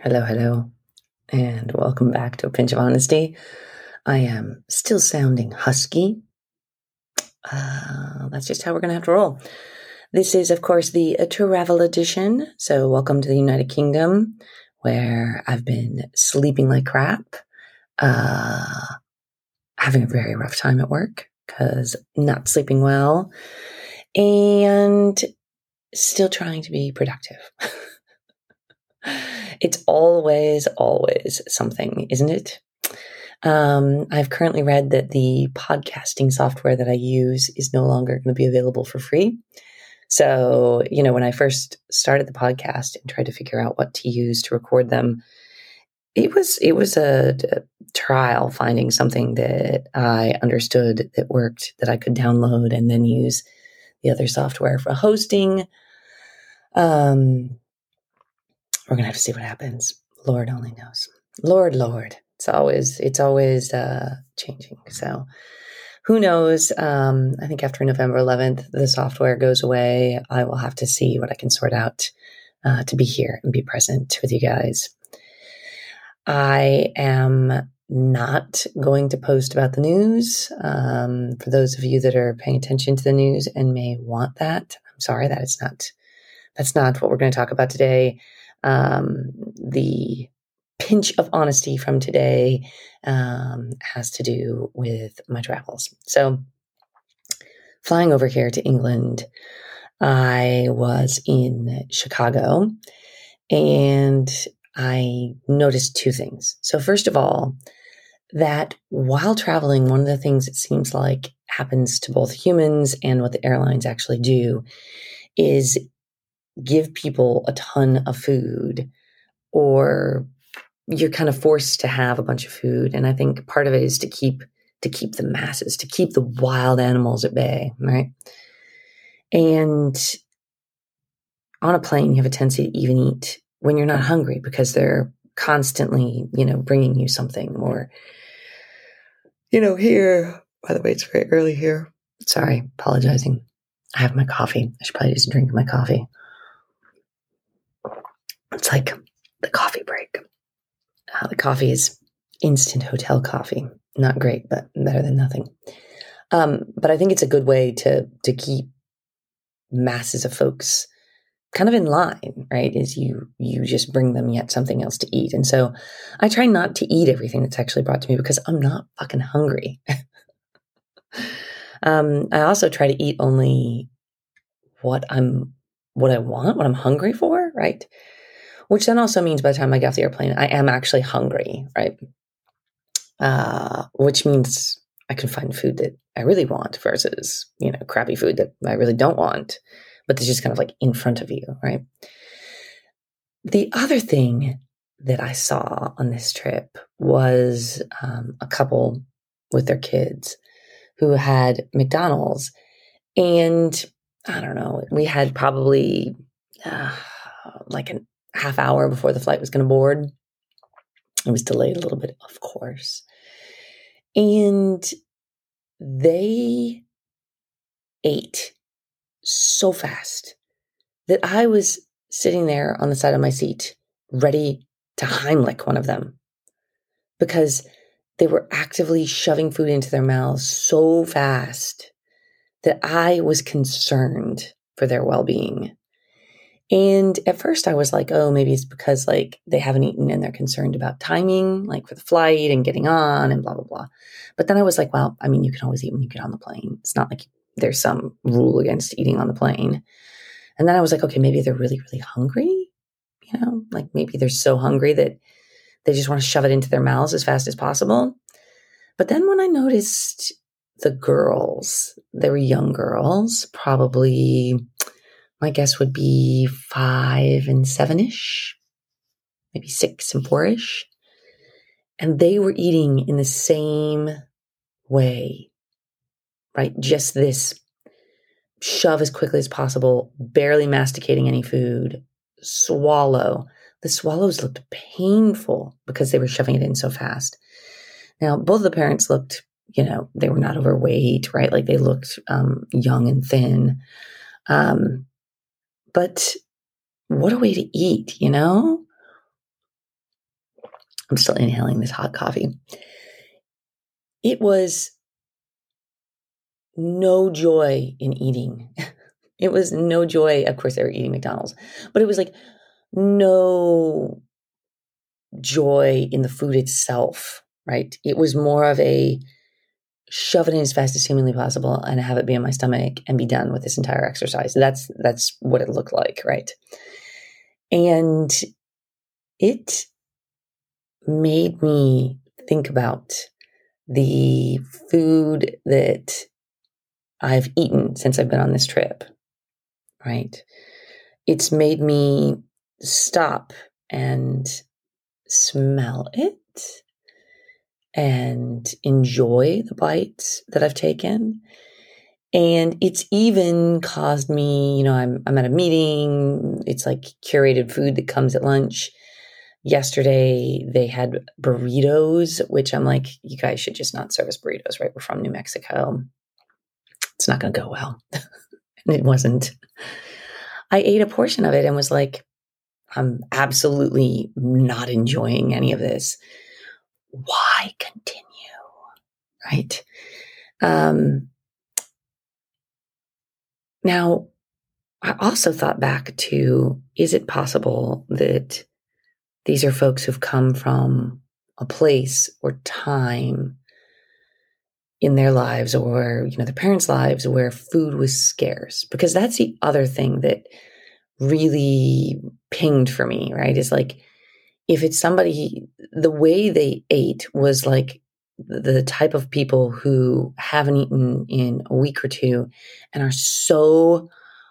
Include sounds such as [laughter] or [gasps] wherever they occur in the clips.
Hello, hello, and welcome back to A Pinch of Honesty. I am still sounding husky. Uh, that's just how we're going to have to roll. This is, of course, the travel edition. So, welcome to the United Kingdom, where I've been sleeping like crap, uh, having a very rough time at work because not sleeping well, and still trying to be productive. [laughs] it's always, always something, isn't it? Um, I've currently read that the podcasting software that I use is no longer going to be available for free. So, you know, when I first started the podcast and tried to figure out what to use to record them, it was it was a, a trial finding something that I understood that worked that I could download and then use the other software for hosting. Um, we're gonna have to see what happens. Lord only knows. Lord, Lord. It's always it's always uh, changing. So who knows? Um, I think after November 11th, the software goes away. I will have to see what I can sort out uh, to be here and be present with you guys. I am not going to post about the news. Um, for those of you that are paying attention to the news and may want that, I'm sorry that it's not. That's not what we're going to talk about today um, the pinch of honesty from today um, has to do with my travels. So, flying over here to England, I was in Chicago and I noticed two things. So, first of all, that while traveling, one of the things it seems like happens to both humans and what the airlines actually do is give people a ton of food or you're kind of forced to have a bunch of food. And i think part of it is to keep to keep the masses to keep the wild animals at bay right? And on a plane you have a tendency to even eat when you're not hungry because they're constantly you know bringing you something or you know here by the way it's very early here. Sorry apologizing. I have my coffee. I should probably just drink my coffee it's like the coffee break. Uh, the coffee is instant hotel coffee. Not great, but better than nothing. Um, but I think it's a good way to to keep masses of folks kind of in line, right? Is you you just bring them yet something else to eat. And so I try not to eat everything that's actually brought to me because I'm not fucking hungry. [laughs] um, I also try to eat only what I'm what I want, what I'm hungry for, right? Which then also means by the time I get off the airplane, I am actually hungry, right? Uh, which means I can find food that I really want versus, you know, crappy food that I really don't want, but it's just kind of like in front of you, right? The other thing that I saw on this trip was um, a couple with their kids who had McDonald's. And I don't know, we had probably uh, like an half hour before the flight was going to board. It was delayed a little bit, of course. And they ate so fast that I was sitting there on the side of my seat, ready to Heimlich one of them because they were actively shoving food into their mouths so fast that I was concerned for their well being. And at first I was like, oh, maybe it's because like they haven't eaten and they're concerned about timing, like for the flight and getting on and blah, blah, blah. But then I was like, well, I mean, you can always eat when you get on the plane. It's not like there's some rule against eating on the plane. And then I was like, okay, maybe they're really, really hungry. You know, like maybe they're so hungry that they just want to shove it into their mouths as fast as possible. But then when I noticed the girls, they were young girls, probably my guess would be five and seven ish, maybe six and four ish. And they were eating in the same way, right? Just this shove as quickly as possible, barely masticating any food, swallow. The swallows looked painful because they were shoving it in so fast. Now, both of the parents looked, you know, they were not overweight, right? Like they looked um, young and thin. Um, but what a way to eat, you know? I'm still inhaling this hot coffee. It was no joy in eating. [laughs] It was no joy. Of course, they were eating McDonald's, but it was like no joy in the food itself, right? It was more of a shove it in as fast as humanly possible and have it be in my stomach and be done with this entire exercise. That's that's what it looked like, right? And it made me think about the food that I've eaten since I've been on this trip, right? It's made me stop and smell it and enjoy the bites that I've taken. And it's even caused me, you know, I'm, I'm at a meeting. It's like curated food that comes at lunch. Yesterday, they had burritos, which I'm like, you guys should just not serve us burritos, right? We're from New Mexico. It's not going to go well. and [laughs] it wasn't. I ate a portion of it and was like, I'm absolutely not enjoying any of this. Why continue? Right. Um, now, I also thought back to is it possible that these are folks who've come from a place or time in their lives or you know their parents lives where food was scarce because that's the other thing that really pinged for me right is like if it's somebody the way they ate was like the type of people who haven't eaten in a week or two and are so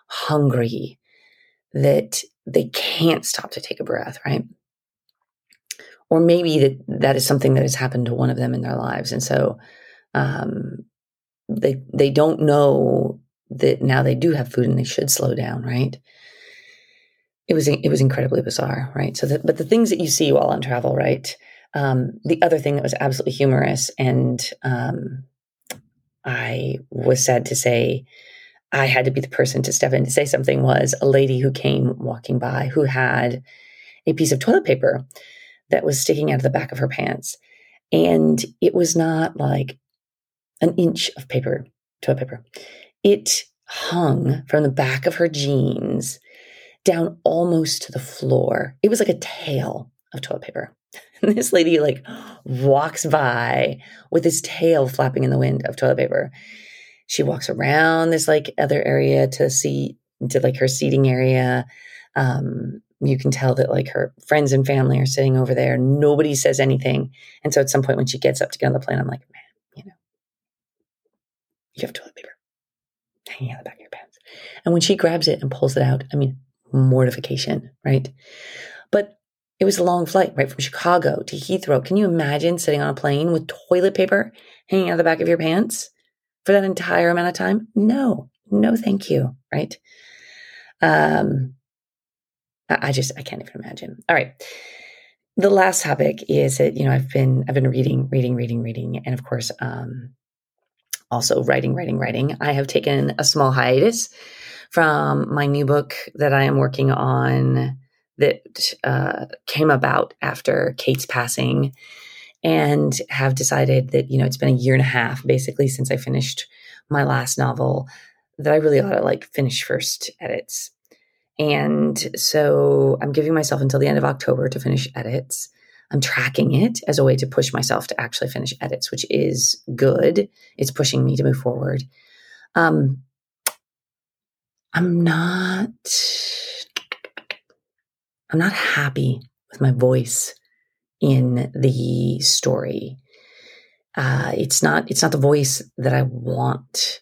hungry that they can't stop to take a breath right or maybe that that is something that has happened to one of them in their lives and so um, they they don't know that now they do have food and they should slow down, right? It was it was incredibly bizarre, right? So, that, but the things that you see while on travel, right? Um, the other thing that was absolutely humorous, and um, I was sad to say, I had to be the person to step in to say something. Was a lady who came walking by who had a piece of toilet paper that was sticking out of the back of her pants, and it was not like an inch of paper, toilet paper. It hung from the back of her jeans down almost to the floor. It was like a tail of toilet paper. And [laughs] this lady like walks by with this tail flapping in the wind of toilet paper. She walks around this like other area to see to like her seating area. Um, you can tell that like her friends and family are sitting over there. Nobody says anything. And so at some point when she gets up to get on the plane, I'm like, man, you know, you have toilet paper hanging out the back of your pants. And when she grabs it and pulls it out, I mean, mortification, right? But it was a long flight, right? From Chicago to Heathrow. Can you imagine sitting on a plane with toilet paper hanging out the back of your pants for that entire amount of time? No, no, thank you, right? Um, I just, I can't even imagine. All right. The last topic is that, you know, I've been, I've been reading, reading, reading, reading. And of course, um, also writing, writing, writing. I have taken a small hiatus from my new book that I am working on that uh, came about after Kate's passing and have decided that, you know, it's been a year and a half basically since I finished my last novel that I really ought to like finish first edits. And so I'm giving myself until the end of October to finish edits. I'm tracking it as a way to push myself to actually finish edits, which is good. It's pushing me to move forward. Um, I'm not. I'm not happy with my voice in the story. Uh, it's not. It's not the voice that I want.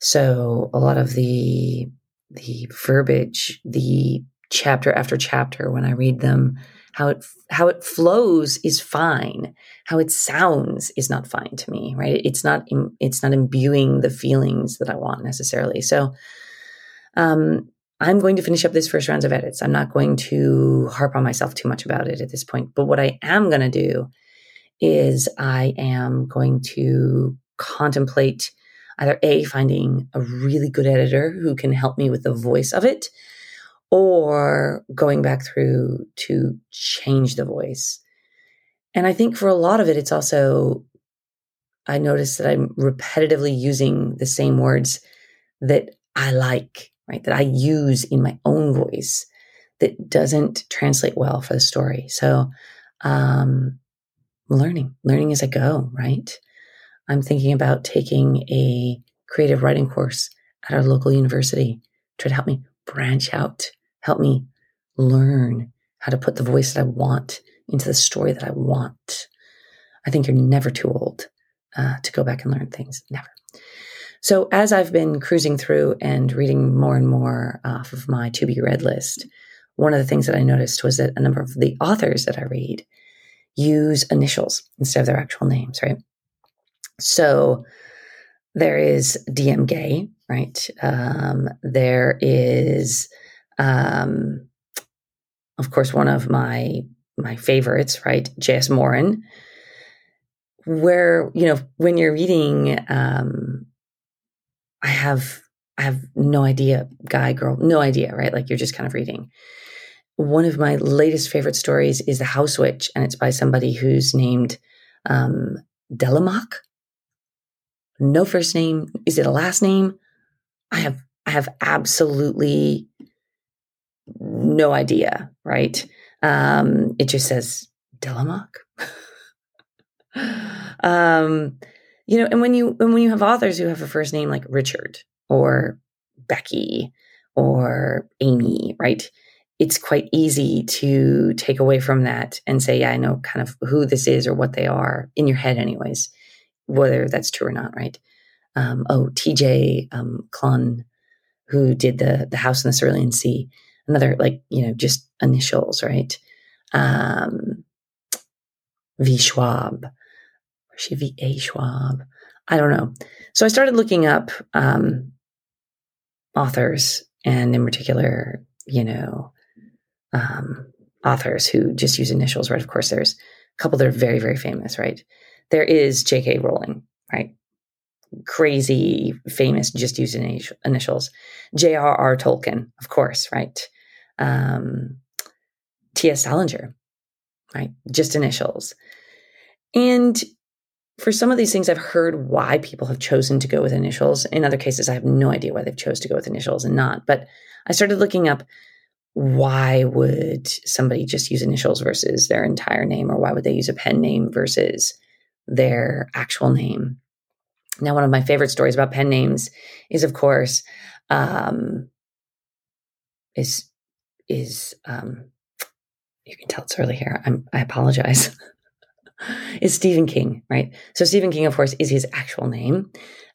So a lot of the the verbiage, the chapter after chapter, when I read them, how it how it flows is fine how it sounds is not fine to me right it's not it's not imbuing the feelings that i want necessarily so um i'm going to finish up this first rounds of edits. I'm not going to harp on myself too much about it at this point. But what i am going to do is i am going to contemplate either a finding a really good editor who can help me with the voice of it or going back through to change the voice. And I think for a lot of it, it's also, I notice that I'm repetitively using the same words that I like, right? That I use in my own voice that doesn't translate well for the story. So, um, learning, learning as I go, right? I'm thinking about taking a creative writing course at our local university try to help me branch out, help me learn how to put the voice that I want into the story that I want. I think you're never too old uh, to go back and learn things. Never. So, as I've been cruising through and reading more and more off of my to be read list, one of the things that I noticed was that a number of the authors that I read use initials instead of their actual names, right? So, there is DM Gay, right? Um, there is, um, of course, one of my my favorites, right? J.S. Morin, where you know when you're reading, um, I have I have no idea, guy, girl, no idea, right? Like you're just kind of reading. One of my latest favorite stories is The House Witch, and it's by somebody who's named um. No first name. Is it a last name? I have I have absolutely no idea, right? Um, it just says Delemhach. [laughs] um, you know, and when you and when you have authors who have a first name like Richard or Becky or Amy, right? It's quite easy to take away from that and say, yeah, I know kind of who this is or what they are in your head, anyways, whether that's true or not, right? Um, oh, TJ um, who did the the House in the Cerulean Sea, another like you know just initials, right? Um, v Schwab, V A Schwab, I don't know. So I started looking up um, authors, and in particular, you know, um, authors who just use initials, right? Of course, there's a couple that are very, very famous, right? There is J.K. Rowling, right? Crazy, famous, just use initials. J.R.R. Tolkien, of course, right? um, T.S. Salinger, right? Just initials. And for some of these things, I've heard why people have chosen to go with initials. In other cases, I have no idea why they've chose to go with initials and not. But I started looking up why would somebody just use initials versus their entire name, or why would they use a pen name versus their actual name? Now, one of my favorite stories about pen names is, of course, um, is is um, you can tell it's early here. I'm, I apologize. [laughs] [laughs] is Stephen King, right? So Stephen King, of course, is his actual name.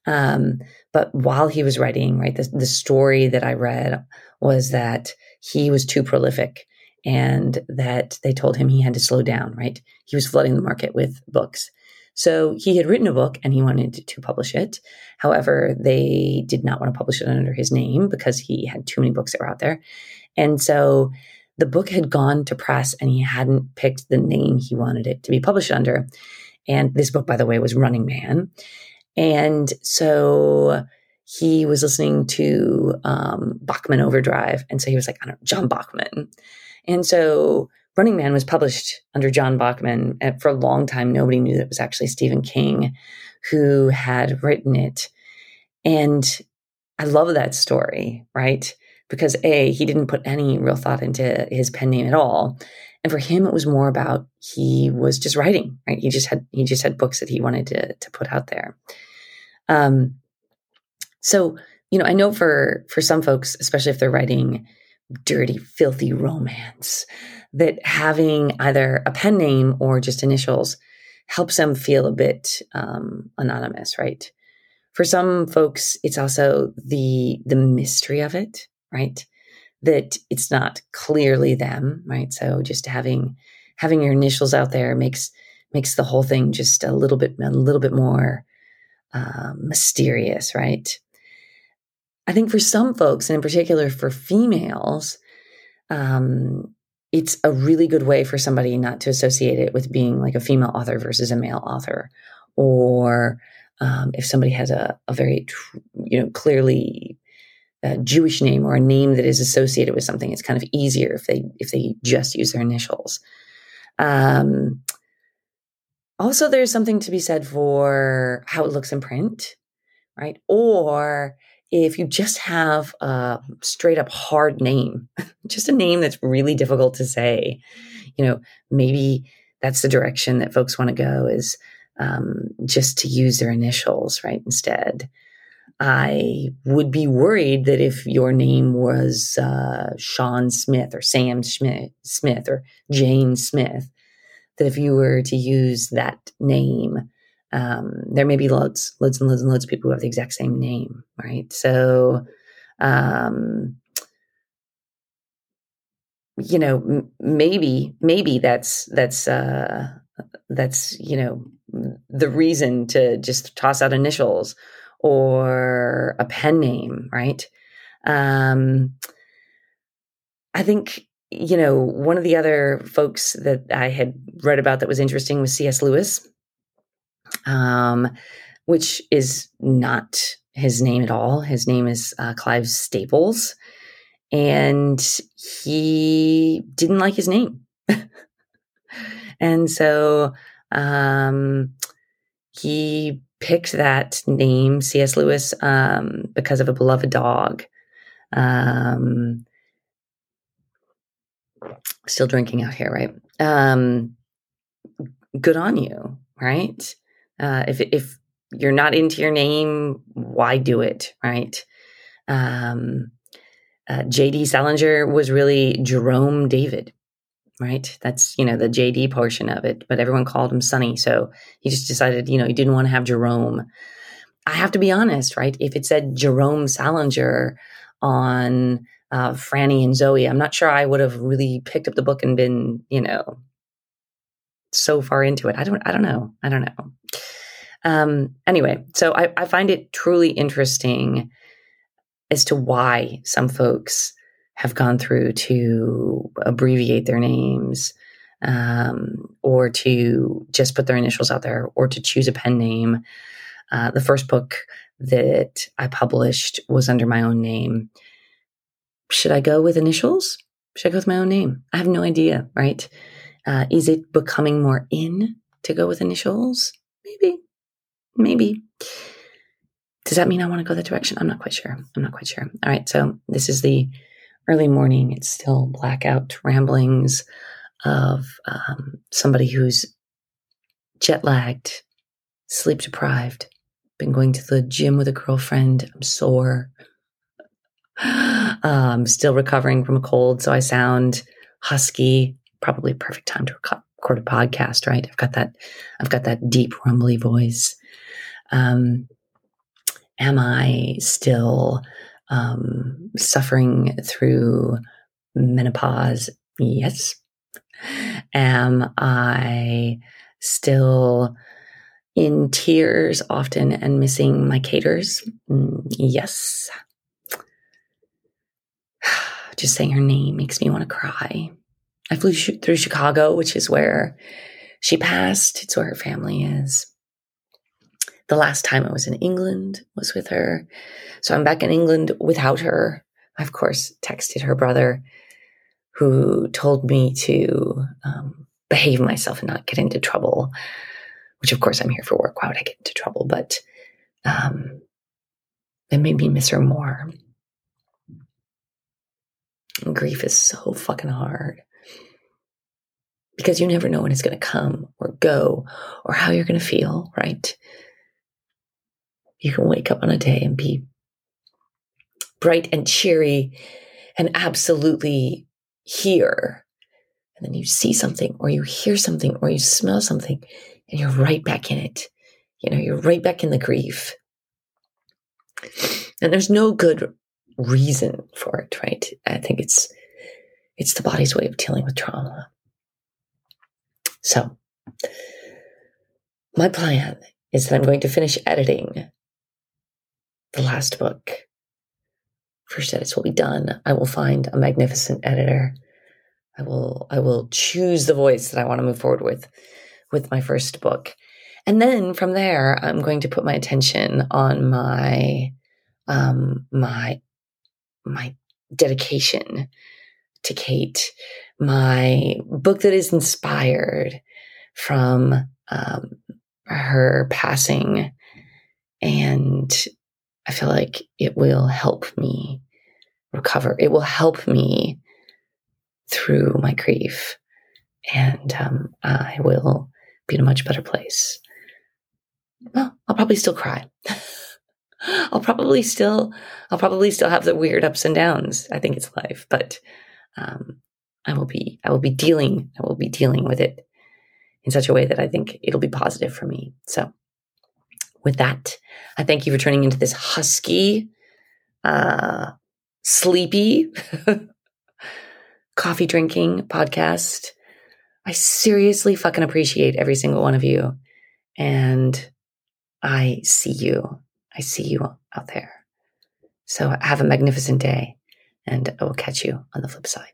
Um, but while he was writing, right, the, the story that I read was that he was too prolific and that they told him he had to slow down, right? He was flooding the market with books. So he had written a book and he wanted to publish it. However, they did not want to publish it under his name because he had too many books that were out there. And so the book had gone to press and he hadn't picked the name he wanted it to be published under. And this book, by the way, was Running Man. And so he was listening to um, Bachman Overdrive. And so he was like, I don't know, John Bachman. And so Running Man was published under John Bachman. And for a long time, nobody knew that it was actually Stephen King who had written it. And I love that story, right? Because A, he didn't put any real thought into his pen name at all. And for him, it was more about he was just writing, right? He just had he just had books that he wanted to to put out there. Um, so you know, I know for for some folks, especially if they're writing dirty, filthy romance, that having either a pen name or just initials helps them feel a bit um, anonymous, right? For some folks, it's also the the mystery of it, right? That it's not clearly them, right? So just having having your initials out there makes makes the whole thing just a little bit a little bit more um, mysterious, right? I think for some folks, and in particular for females, um, it's a really good way for somebody not to associate it with being like a female author versus a male author, or um, if somebody has a, a very, you know, clearly a Jewish name or a name that is associated with something, it's kind of easier if they if they just use their initials. Um, also, there's something to be said for how it looks in print, right? Or if you just have a straight up hard name, [laughs] just a name that's really difficult to say, you know, maybe that's the direction that folks want to go is um, just to use their initials, right? Instead. I would be worried that if your name was uh, Sean Smith or Sam Smith, Smith or Jane Smith, that if you were to use that name, um, there may be loads, loads and loads and loads of people who have the exact same name, right? So, um, you know, m- maybe, maybe that's that's uh, that's you know the reason to just toss out initials or a pen name, right? Um, I think you know, one of the other folks that I had read about that was interesting was C.S. Lewis, um, which is not his name at all. His name is uh, Clive Staples, and he didn't like his name. [laughs] and so um, he picked that name, C.S. Lewis, um, because of a beloved dog. Um, still drinking out here, right? Um, good on you, right? Uh, if if you're not into your name, why do it, right? Um, uh, J.D. Salinger was really Jerome David, right? That's you know the J.D. portion of it, but everyone called him Sonny, so he just decided you know he didn't want to have Jerome. I have to be honest, right? If it said Jerome Salinger on uh, Franny and Zooey, I'm not sure I would have really picked up the book and been, you know, so far into it. I don't, I don't know. I don't know. Um, anyway, so I, I find it truly interesting as to why some folks have gone through to abbreviate their names um, or to just put their initials out there or to choose a pen name. Uh, the first book that I published was under my own name should I go with initials? Should I go with my own name? I have no idea, right? Uh, is it becoming more in to go with initials? Maybe, maybe. Does that mean I want to go that direction? I'm not quite sure. I'm not quite sure. All right. So this is the early morning. It's still blackout ramblings of um, somebody who's jet lagged, sleep deprived, been going to the gym with a girlfriend. I'm sore [gasps] um, still recovering from a cold, so I sound husky. Probably perfect time to record a podcast, right? I've got that. I've got that deep, rumbly voice. Um, am I still um, suffering through menopause? Yes. Am I still in tears often and missing my Katers? Mm, yes. [sighs] Just saying her name makes me want to cry. I flew sh- through Chicago, which is where she passed. It's where her family is. The last time I was in England was with her. So I'm back in England without her. I, of course, texted her brother, who told me to um, behave myself and not get into trouble, which, of course, I'm here for work. Why would I get into trouble? But um, it made me miss her more. Grief is so fucking hard because you never know when it's going to come or go or how you're going to feel, right? You can wake up on a day and be bright and cheery and absolutely here. And then you see something or you hear something or you smell something and you're right back in it. You know, you're right back in the grief. And there's no good reason for it, right? I think it's it's the body's way of dealing with trauma. So, my plan is that I'm going to finish editing the last book. First edits will be done. I will find a magnificent editor. I will I will choose the voice that I want to move forward with with my first book. And then from there, I'm going to put my attention on my um, my my dedication to Kate, my book that is inspired from um, her passing. And I feel like it will help me recover. It will help me through my grief. And um, I will be in a much better place. Well, I'll probably still cry. [laughs] I'll probably still, I'll probably still have the weird ups and downs. I think it's life, but um, I will be, I will be dealing, I will be dealing with it in such a way that I think it'll be positive for me. So, with that, I thank you for turning into this husky, uh, sleepy, [laughs] coffee drinking podcast. I seriously fucking appreciate every single one of you. And I see you. I see you out there. So have a magnificent day, and I will catch you on the flip side.